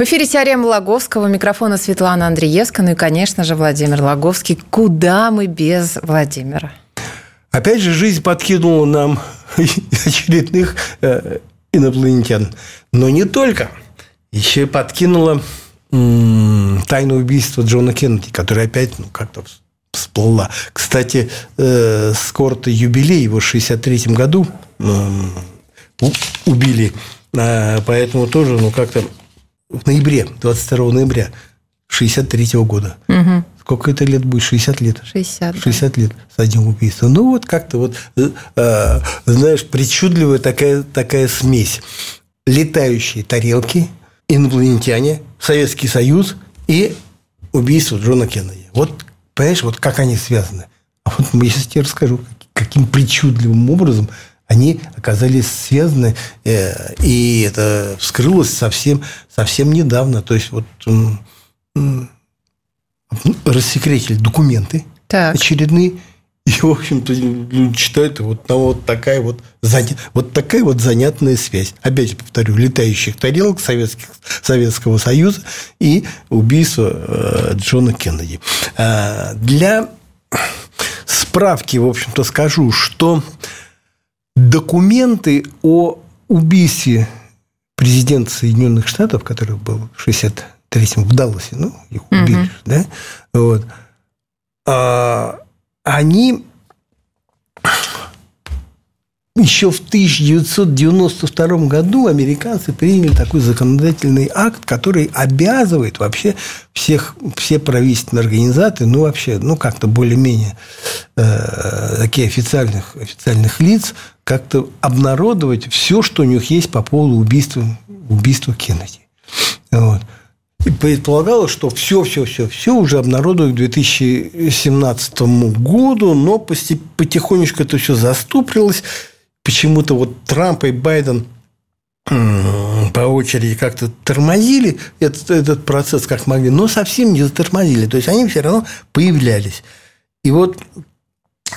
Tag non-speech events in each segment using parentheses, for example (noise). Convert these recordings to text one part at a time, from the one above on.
В эфире теорема Лаговского, микрофона Светлана Андреевская, ну и, конечно же, Владимир Лаговский. Куда мы без Владимира? Опять же, жизнь подкинула нам (laughs) очередных э, инопланетян. Но не только. Еще и подкинула м- тайну убийства Джона Кеннеди, которая опять ну, как-то всплыла. Кстати, э, скоро-то юбилей его в 63 году э, убили. А, поэтому тоже, ну, как-то в ноябре, 22 ноября 63 -го года. Угу. Сколько это лет будет? 60 лет. 60. 60 да. лет с одним убийством. Ну, вот как-то вот, э, э, знаешь, причудливая такая, такая смесь. Летающие тарелки, инопланетяне, Советский Союз и убийство Джона Кеннеди. Вот, понимаешь, вот как они связаны. А вот я сейчас тебе расскажу, каким причудливым образом они оказались связаны, э, и это вскрылось совсем, совсем недавно. То есть, вот рассекретили документы так. очередные, и, в общем-то, люди читают, вот, ну, вот, такая вот, вот такая вот занятная связь. Опять повторю, летающих тарелок Советских, Советского Союза и убийство э, Джона Кеннеди. Э, для справки, в общем-то, скажу, что документы о убийстве президента Соединенных Штатов, который был в 63-м в Далласе, ну, их убили, угу. да, вот, а, они еще в 1992 году американцы приняли такой законодательный акт, который обязывает вообще всех, все правительственные организации, ну, вообще, ну, как-то более-менее э, такие официальных, официальных лиц, как-то обнародовать все, что у них есть по поводу убийства, убийства Кеннеди. Вот. И предполагалось, что все, все, все, все уже обнародуют к 2017 году, но потихонечку это все заступрилось почему-то вот Трамп и Байден по очереди как-то тормозили этот, этот процесс как могли, но совсем не затормозили. То есть они все равно появлялись. И вот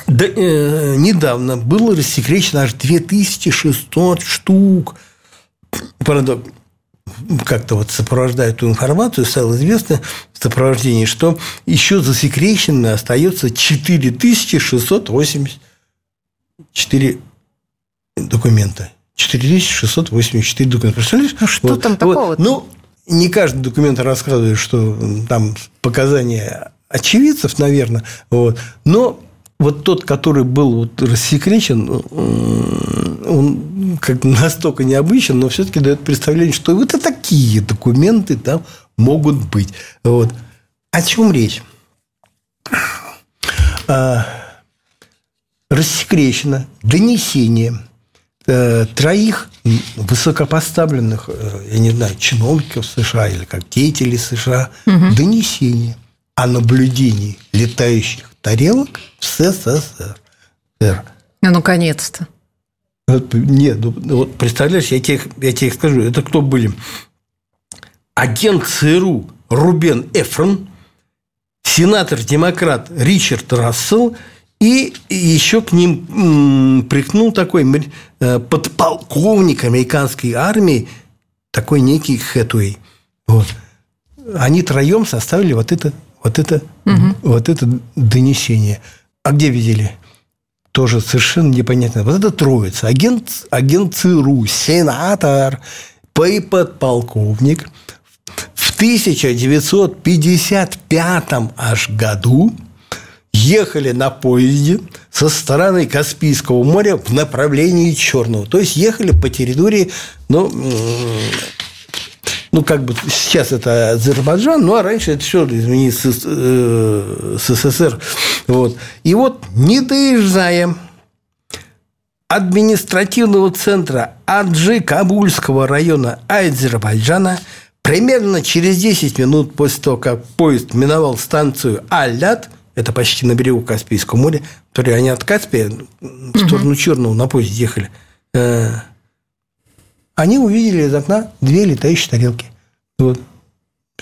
да, э, недавно было рассекречено аж 2600 штук. Правда, как-то вот сопровождая эту информацию, стало известно в сопровождении, что еще засекречено остается 4684 документа. 4684 документа. Представляешь? Ну, что вот, там такого? Вот, ну, не каждый документ рассказывает, что там показания очевидцев, наверное. Вот. Но вот тот, который был вот рассекречен, он как настолько необычен, но все-таки дает представление, что вот и такие документы там могут быть. Вот. О чем речь? А, рассекречено донесение – Э, троих высокопоставленных, э, я не знаю, чиновников США или как деятелей США угу. донесение о наблюдении летающих тарелок в СССР. Ну, наконец-то. Нет, ну, вот представляешь, я тебе, я тебе скажу, это кто были? Агент ЦРУ Рубен Эфрон, сенатор-демократ Ричард Рассел – и еще к ним прикнул такой э, подполковник американской армии, такой некий Хэтуэй. Вот. Они троем составили вот это, вот это, угу. вот это донесение. А где видели? Тоже совершенно непонятно. Вот это троица. Агент, агент ЦРУ, сенатор, подполковник. В 1955 аж году ехали на поезде со стороны Каспийского моря в направлении Черного. То есть ехали по территории, ну, ну, как бы сейчас это Азербайджан, ну, а раньше это все, извини, э, СССР. Вот. И вот, не доезжая административного центра Аджи Кабульского района Азербайджана, Примерно через 10 минут после того, как поезд миновал станцию Алят, это почти на берегу Каспийского моря, которые они от Каспия в сторону Черного на поезде ехали, э, они увидели из окна две летающие тарелки. Вот.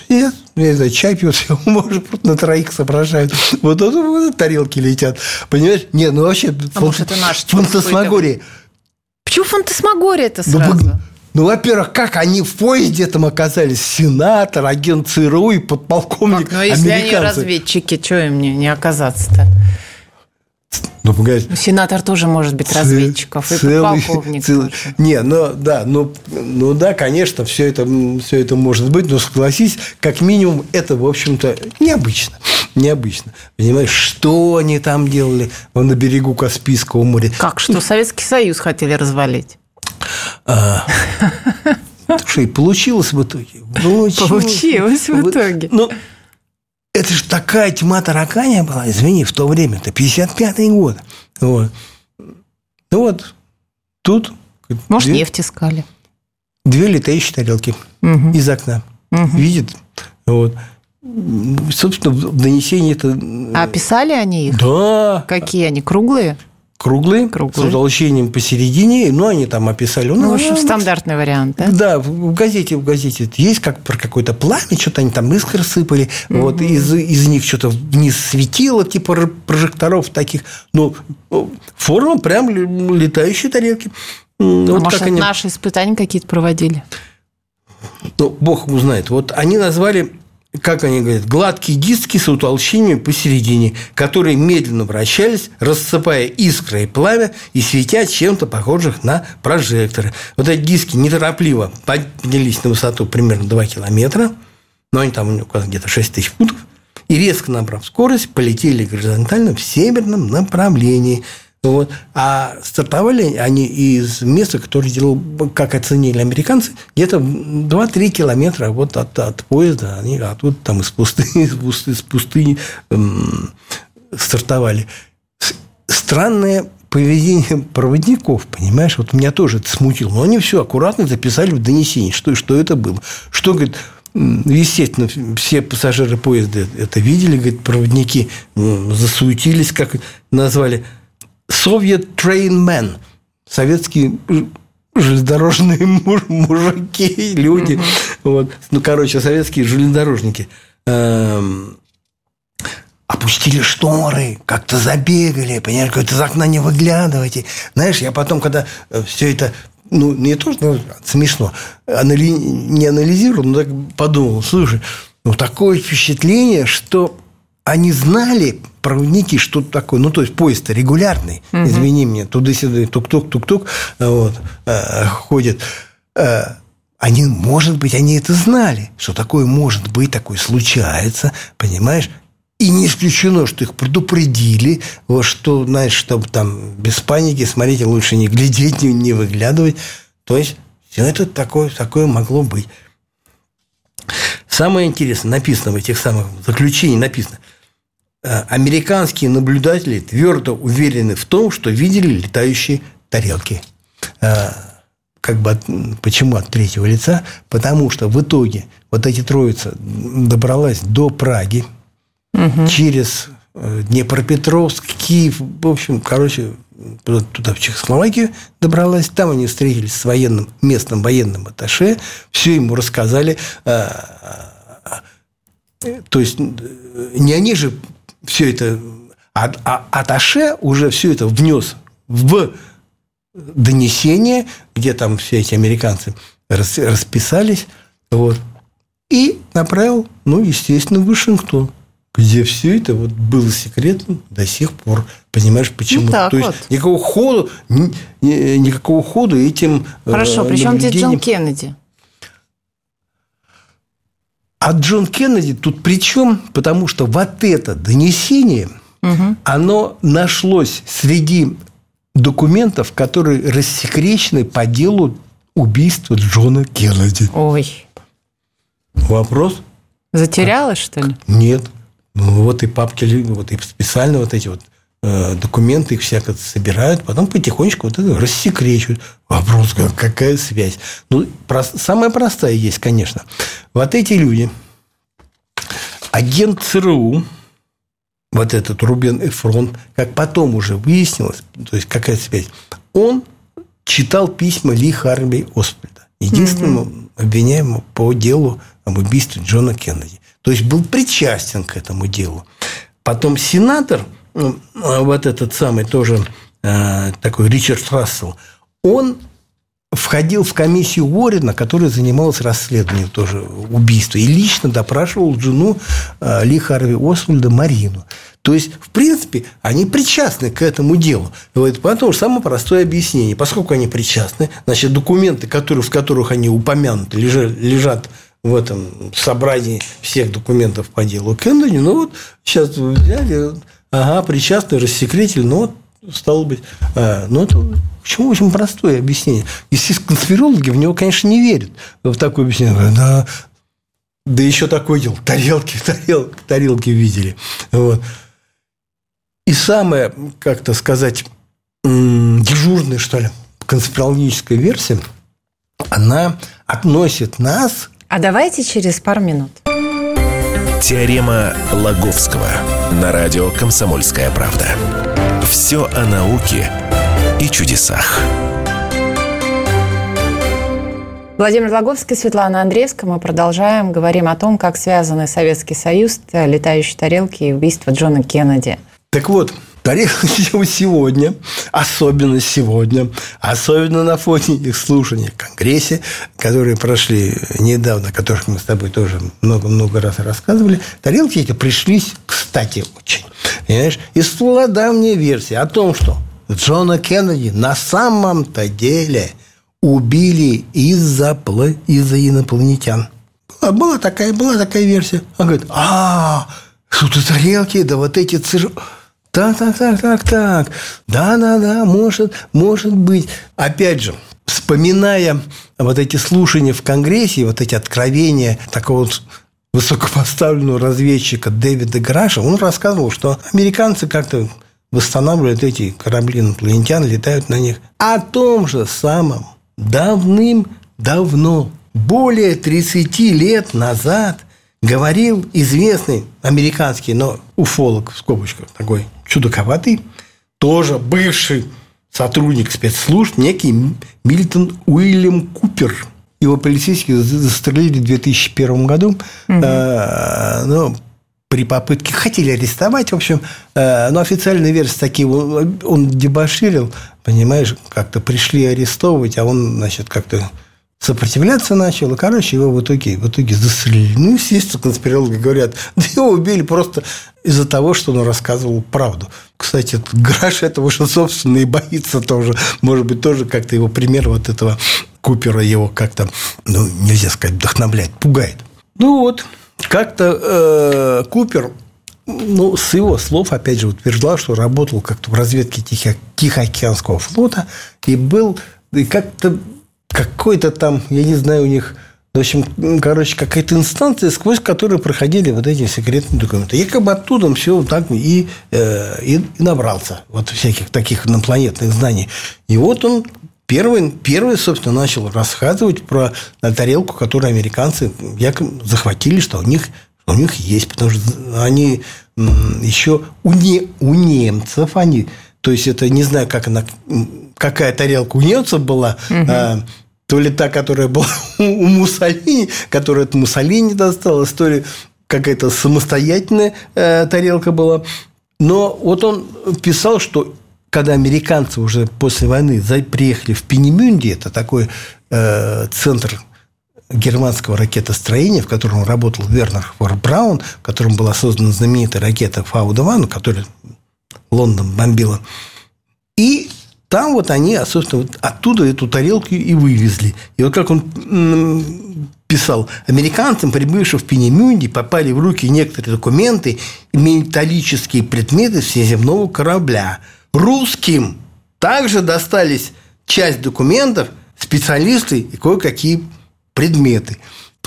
Сидят, я не знаю, чай пьют, (laughs) может, просто на троих соображают. Вот, вот, вот тарелки летят. Понимаешь? Нет, ну вообще... А может, это наш Фантасмагория. Почему фантасмагория это сразу? Ну, ну, во-первых, как они в поезде там оказались? Сенатор, агент ЦРУ и подполковник как? Ну, если американцы. они разведчики, что им не, не оказаться-то? Ну, погоди. Сенатор тоже может быть разведчиков, и подполковник целый, тоже. Не, ну да, ну, ну да, конечно, все это, все это может быть, но согласись, как минимум, это, в общем-то, необычно. Необычно. Понимаешь, что они там делали на берегу Каспийского моря? Как что? Советский Союз хотели развалить. А, (laughs) Слушай, получилось в итоге. Получилось, получилось в итоге. Ну, это же такая тьма таракания была, извини, в то время, это 55-й год. Вот. Ну вот, тут... Может, две, нефть искали. Две летающие тарелки угу. из окна. Угу. Видит? Вот. Собственно, в донесении это... А писали они их? Да. Какие они, круглые? Круглые, круглые. с утолщением посередине, ну, они там описали. Ну, ну в общем, стандартный вариант, да? Да, в газете, в газете есть как про какое-то пламя, что-то они там искры сыпали, угу. вот, из, из них что-то вниз светило, типа прожекторов таких, ну, форма прям летающие тарелки. А вот может, они... наши испытания какие-то проводили? Ну, бог ему знает. Вот они назвали как они говорят, гладкие диски с утолщением посередине, которые медленно вращались, рассыпая искры и пламя и светя чем-то похожих на прожекторы. Вот эти диски неторопливо поднялись на высоту примерно 2 километра, но они там где-то 6 тысяч футов, и резко набрав скорость, полетели горизонтально в северном направлении – вот. А стартовали они из места, которое делал, как оценили американцы, где-то 2-3 километра вот от, от поезда. Они оттуда там из пустыни, (laughs) из пустыни, из пустыни эм, стартовали. Странное поведение проводников, понимаешь, вот меня тоже это смутило. Но они все аккуратно записали в донесении, что, что это было. Что, говорит, Естественно, все пассажиры поезда это видели, говорит, проводники засуетились, как назвали Soviet Train Men, советские железнодорожные (laughs) муж, мужики, люди. Угу. Вот. Ну, короче, советские железнодорожники. Эм, опустили шторы, как-то забегали, понимаешь, как-то из окна не выглядывайте. Знаешь, я потом, когда э, все это ну, не то, что ну, смешно, анали... не анализировал, но так подумал, слушай, ну, такое впечатление, что они знали, проводники, что такое. Ну, то есть, поезд регулярный, угу. извини меня, туда-сюда, тук-тук-тук-тук, вот, э, ходит. Э, они, может быть, они это знали, что такое может быть, такое случается, понимаешь? И не исключено, что их предупредили, вот что, знаешь, чтобы там без паники, смотрите, лучше не глядеть, не, не выглядывать. То есть, все это такое, такое могло быть. Самое интересное, написано в этих самых заключениях, написано, американские наблюдатели твердо уверены в том, что видели летающие тарелки. Э, как бы от, почему от третьего лица? Потому что в итоге вот эти троица добралась до Праги угу. через э, Днепропетровск, Киев, в общем, короче, туда, в Чехословакию добралась. Там они встретились с военным, местным военным атташе. Все ему рассказали. То есть, не они же все это... А, а атташе уже все это внес в донесение, где там все эти американцы расписались, вот, и направил, ну, естественно, в Вашингтон где все это вот было секретным до сих пор. Понимаешь, почему? Ну, То вот. есть никакого ходу, никакого ходу этим э, Хорошо, причем здесь Джон Кеннеди? А Джон Кеннеди тут при чем? Потому что вот это донесение, угу. оно нашлось среди документов, которые рассекречены по делу убийства Джона Кеннеди. Ой. Вопрос? Затерялась, что ли? Нет. Ну, вот и папки, вот и специально вот эти вот документы их всяко собирают, потом потихонечку вот это рассекречивают. Вопрос, какая связь? Ну, прост, самая простая есть, конечно. Вот эти люди, агент ЦРУ, вот этот Рубен Эфрон, как потом уже выяснилось, то есть какая связь, он читал письма Ли Харви Оспельда, единственному угу. обвиняемому по делу об убийстве Джона Кеннеди. То есть был причастен к этому делу. Потом сенатор, ну, вот этот самый тоже э, такой Ричард Рассел, он входил в комиссию Уоррена, которая занималась расследованием тоже убийства, и лично допрашивал жену э, Ли Харви Освальда Марину. То есть, в принципе, они причастны к этому делу. Вот, потому что самое простое объяснение. Поскольку они причастны, значит, документы, которые, в которых они упомянуты, лежат, лежат в этом собрании всех документов по делу Кеннеди, ну вот сейчас взяли, ага, причастны, рассекретили, ну вот стало быть, а, ну это Почему очень простое объяснение? Естественно, конспирологи в него, конечно, не верят. В такое объяснение. Да, да еще такое дело. Тарелки, (laughs) тарелки, тарелки видели. Вот. И самое, как-то сказать, дежурная, что ли, конспирологическая версия, она относит нас... А давайте через пару минут. Теорема Лаговского на радио «Комсомольская правда». Все о науке и чудесах. Владимир Логовский, Светлана Андреевская. Мы продолжаем. Говорим о том, как связаны Советский Союз, летающие тарелки и убийство Джона Кеннеди. Так вот, тарелки (laughs) сегодня, особенно сегодня, особенно на фоне их слушаний в Конгрессе, которые прошли недавно, о которых мы с тобой тоже много-много раз рассказывали, тарелки эти пришлись кстати очень. Понимаешь? И всплыла давняя версия о том, что Джона Кеннеди на самом-то деле убили из-за из инопланетян. Была, была, такая, была такая версия. Он говорит, а, что-то тарелки, да вот эти цир... Так, так, так, так, так. Да, да, да, может, может быть. Опять же, вспоминая вот эти слушания в Конгрессе, вот эти откровения такого вот высокопоставленного разведчика Дэвида Граша, он рассказывал, что американцы как-то восстанавливают эти корабли инопланетян, летают на них. О том же самом давным-давно, более 30 лет назад, говорил известный американский, но уфолог, в скобочках, такой чудаковатый, тоже бывший сотрудник спецслужб, некий Мильтон Уильям Купер. Его полицейские застрелили в 2001 году. Угу. Ну, при попытке хотели арестовать, в общем, э, но официальная версия такие, он дебоширил, понимаешь, как-то пришли арестовывать, а он, значит, как-то сопротивляться начал, и, короче, его в итоге, в итоге застрелили. Ну, естественно, конспирологи говорят, (laughs) да его убили просто из-за того, что он рассказывал правду. Кстати, Граш (laughs) этого же, собственно, и боится тоже. Может быть, тоже как-то его пример вот этого Купера его как-то, ну, нельзя сказать, вдохновляет, пугает. Ну вот, как-то э, Купер, ну, с его слов, опять же, утверждал, что работал как-то в разведке Тихо- Тихоокеанского флота и был и как-то какой-то там, я не знаю, у них в общем, короче, какая-то инстанция, сквозь которую проходили вот эти секретные документы. Якобы оттуда все так и, э, и, и набрался вот всяких таких инопланетных знаний. И вот он первый, первый, собственно, начал рассказывать про тарелку, которую американцы якобы захватили, что у них, у них есть, потому что они еще у, не, у немцев они, то есть это не знаю, как она, какая тарелка у немцев была, угу. То ли та, которая была (laughs) у Муссолини, которая от Муссолини досталась, то ли какая-то самостоятельная э, тарелка была. Но вот он писал, что когда американцы уже после войны приехали в Пенемюнде, это такой э, центр германского ракетостроения, в котором работал Вернер Фор Браун, в котором была создана знаменитая ракета Фауда-1, которая Лондон бомбила. И там вот они, собственно, вот оттуда эту тарелку и вывезли. И вот как он писал, американцам, прибывшим в Пенемюнде, попали в руки некоторые документы и металлические предметы всеземного корабля – Русским также достались часть документов, специалисты и кое-какие предметы.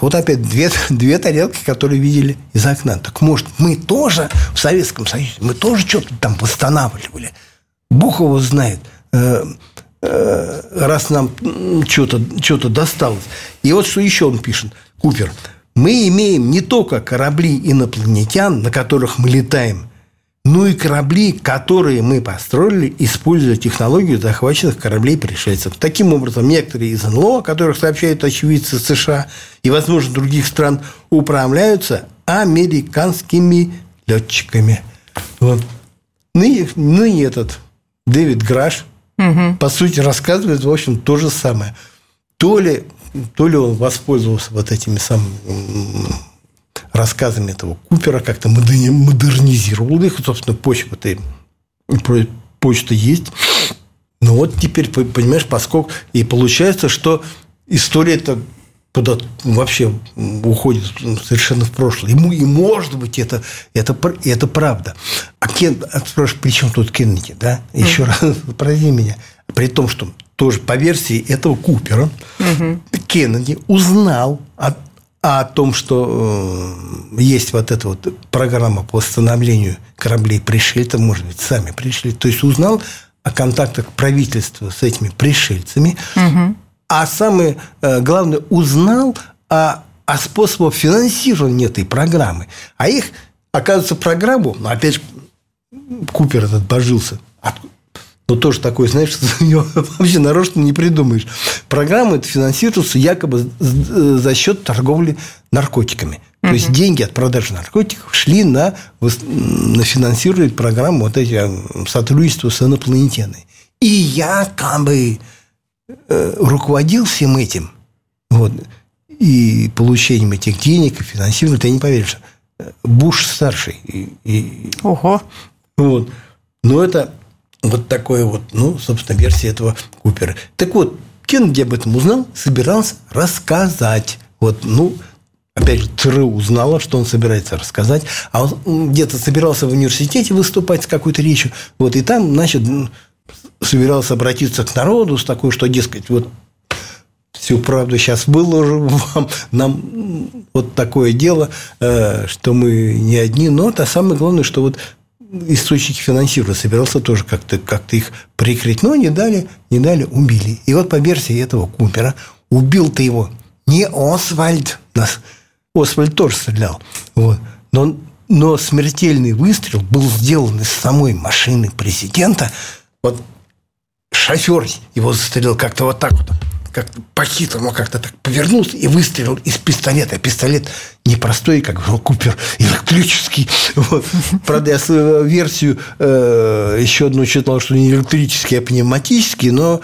Вот опять две, две тарелки, которые видели из окна. Так может, мы тоже в Советском Союзе, мы тоже что-то там восстанавливали. Бог его знает, раз нам что-то что досталось. И вот что еще он пишет, Купер. Мы имеем не только корабли инопланетян, на которых мы летаем – ну и корабли, которые мы построили, используя технологию захваченных кораблей пришельцев. Таким образом, некоторые из НЛО, о которых сообщают очевидцы США и, возможно, других стран, управляются американскими летчиками. Вот. Ныне, ныне этот Дэвид Граш, угу. по сути, рассказывает, в общем, то же самое. То ли, то ли он воспользовался вот этими самыми рассказами этого Купера, как-то модернизировал их. Собственно, почта-то почта есть. Но вот теперь, понимаешь, поскольку... И получается, что история-то куда вообще уходит совершенно в прошлое. Ему и может быть это, это, это правда. А Кен, а спрашиваешь, при чем тут Кеннеди, да? Еще mm. раз, прости меня. При том, что тоже по версии этого Купера mm-hmm. Кеннеди узнал а о том, что э, есть вот эта вот программа по восстановлению кораблей пришельцев, может быть, сами пришли, то есть узнал о контактах правительства с этими пришельцами, угу. А самое э, главное, узнал о, о способах финансирования этой программы. А их, оказывается, программу, ну, опять же, Купер этот божился, но тоже такой, знаешь, (laughs) вообще нарочно не придумаешь. Программа это финансируется якобы за счет торговли наркотиками. То есть деньги от продажи наркотиков шли на, на финансирование программы вот эти а, сотрудничества с инопланетянами. И якобы э, руководил всем этим. Вот, и получением этих денег, и финансирования, ты не поверишь, э, Буш старший. И, и, Ого. Вот. Но это вот такое вот, ну, собственно, версия этого Купера. Так вот, Кеннеди об этом узнал, собирался рассказать. Вот, ну, опять же, ЦРУ узнала, что он собирается рассказать, а он где-то собирался в университете выступать с какой-то речью, вот, и там, значит, собирался обратиться к народу с такой, что, дескать, вот всю правду сейчас выложу (laughs) вам, нам вот такое дело, э, что мы не одни, но это самое главное, что вот источники финансирования собирался тоже как-то как их прикрыть, но не дали, не дали, убили. И вот по версии этого Купера убил-то его. Не Освальд, нас. Освальд тоже стрелял, вот, но, но смертельный выстрел был сделан из самой машины президента. Вот шофер его застрелил как-то вот так вот как по-хитрому как-то так повернулся и выстрелил из пистолета. Пистолет не простой, как Купер, электрический. Вот. Правда, я свою версию э, еще одну читал, что не электрический, а пневматический, но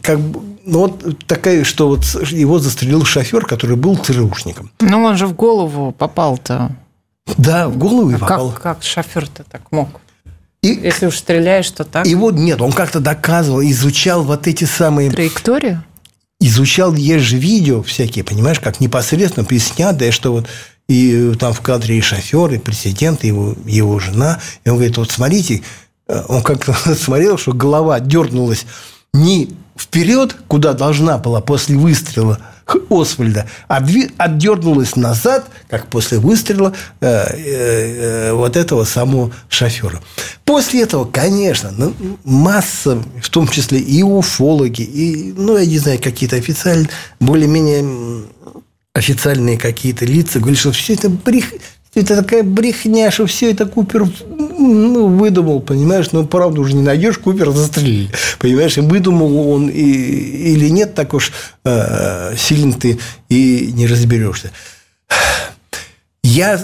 как бы ну, вот такая, что вот его застрелил шофер, который был ЦРУшником. Ну, он же в голову попал-то. Да, в голову и а попал. Как, как шофер-то так мог? И, Если уж стреляешь, то так. И вот нет, он как-то доказывал, изучал вот эти самые... Траекторию? изучал, есть же видео всякие, понимаешь, как непосредственно да, что вот и там в кадре и шофер, и президент, и его, его жена. И он говорит, вот смотрите, э, он как-то (laughs) смотрел, что голова дернулась не вперед, куда должна была после выстрела Освальда, а отдернулась назад, как после выстрела э, э, вот этого самого шофера. После этого, конечно, ну, масса, в том числе и уфологи, и, ну, я не знаю, какие-то официальные, более-менее официальные какие-то лица говорят, что все это брехня это такая брехня, что все это Купер ну, выдумал, понимаешь? Но правда уже не найдешь, Купер застрелили. Понимаешь, и выдумал он и, или нет, так уж э, сильно ты и не разберешься. Я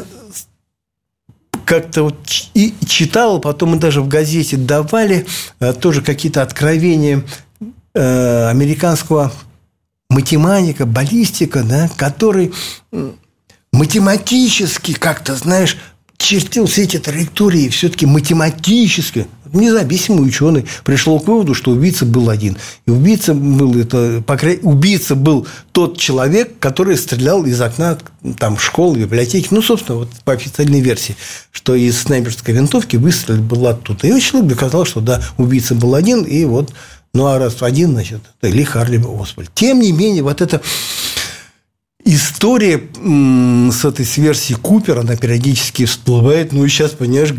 как-то вот и читал, потом мы даже в газете давали э, тоже какие-то откровения э, американского математика, баллистика, да, который математически как-то, знаешь, чертил все эти траектории все-таки математически. Независимый ученый пришел к выводу, что убийца был один. И убийца был, это, по крайней, убийца был тот человек, который стрелял из окна там, школы, библиотеки. Ну, собственно, вот по официальной версии, что из снайперской винтовки выстрел был оттуда. И вот человек доказал, что да, убийца был один, и вот, ну, а раз один, значит, это Ли Харли Освальд. Тем не менее, вот это история с этой версией Купера, она периодически всплывает. Ну, и сейчас, понимаешь,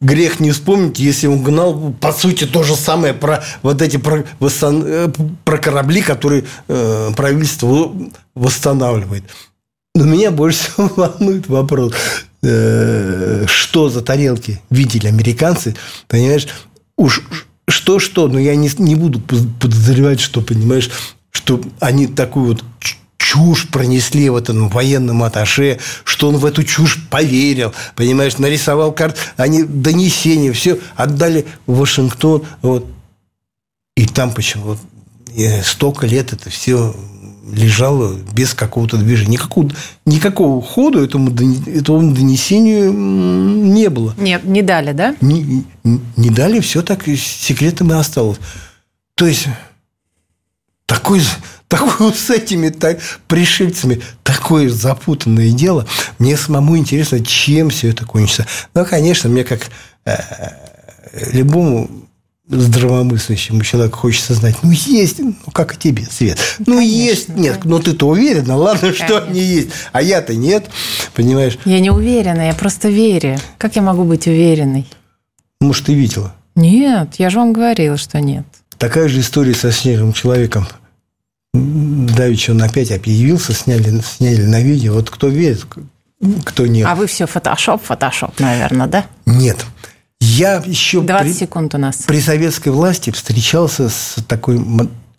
грех не вспомнить, если он гнал, по сути, то же самое про вот эти про, э, про корабли, которые э, правительство восстанавливает. Но меня больше всего (laughs) волнует вопрос, э, что за тарелки видели американцы, понимаешь, уж что-что, но я не, не буду подозревать, что, понимаешь, что они такую вот чушь пронесли в этом военном аташе, что он в эту чушь поверил, понимаешь, нарисовал карт, они донесения, все отдали в Вашингтон, вот. И там почему вот, столько лет это все лежало без какого-то движения. Никакого, никакого хода этому, этому донесению не было. Нет, не дали, да? Не, не дали, все так секретом и осталось. То есть, такой, такой с этими так, пришельцами такое запутанное дело. Мне самому интересно, чем все это кончится. Ну, конечно, мне как э, любому здравомыслящему человеку хочется знать, ну, есть, ну, как и тебе, Свет. Ну, конечно, есть, нет, но ты-то уверена, ладно, конечно. что они есть, а я-то нет, понимаешь? Я не уверена, я просто верю. Как я могу быть уверенной? Может, ты видела? Нет, я же вам говорила, что нет. Такая же история со снежным человеком. Давич он опять объявился, сняли, сняли на видео. Вот кто верит, кто нет. А вы все фотошоп, фотошоп, наверное, да? Нет. Я еще 20 при, секунд у нас. При советской власти встречался с такой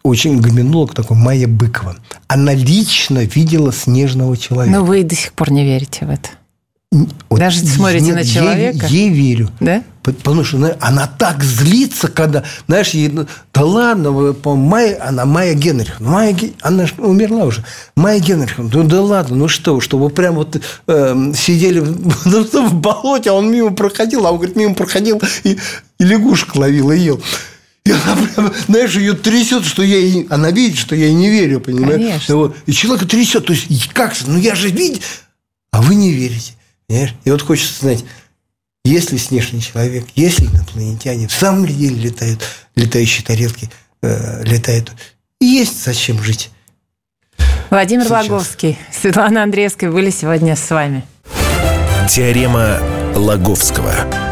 очень гоминолог такой Майя Быкова. Она лично видела снежного человека. Но вы до сих пор не верите в это. Вот Даже смотрите на человека? Ей, ей верю. Да? Потому что она так злится, когда, знаешь, ей, ну, да ладно, по Майя, она Майя Генрих. Майя, она же умерла уже. Майя Генрих, ну да ладно, ну что, что вы прям вот э, сидели (laughs) в болоте, а он мимо проходил, а он, говорит, мимо проходил и, и лягушек ловил и ел. И она прям, знаешь, ее трясет, что я ей... Она видит, что я ей не верю, понимаешь? Конечно. Вот. И человека трясет. То есть, как же? Ну, я же видел. А вы не верите. Понимаешь? И вот хочется знать, есть ли снежный человек, есть ли инопланетяне, в самом ли деле летают летающие тарелки, э, летают. И есть зачем жить. Владимир Сейчас. Лаговский, Светлана Андреевская были сегодня с вами. Теорема Лаговского.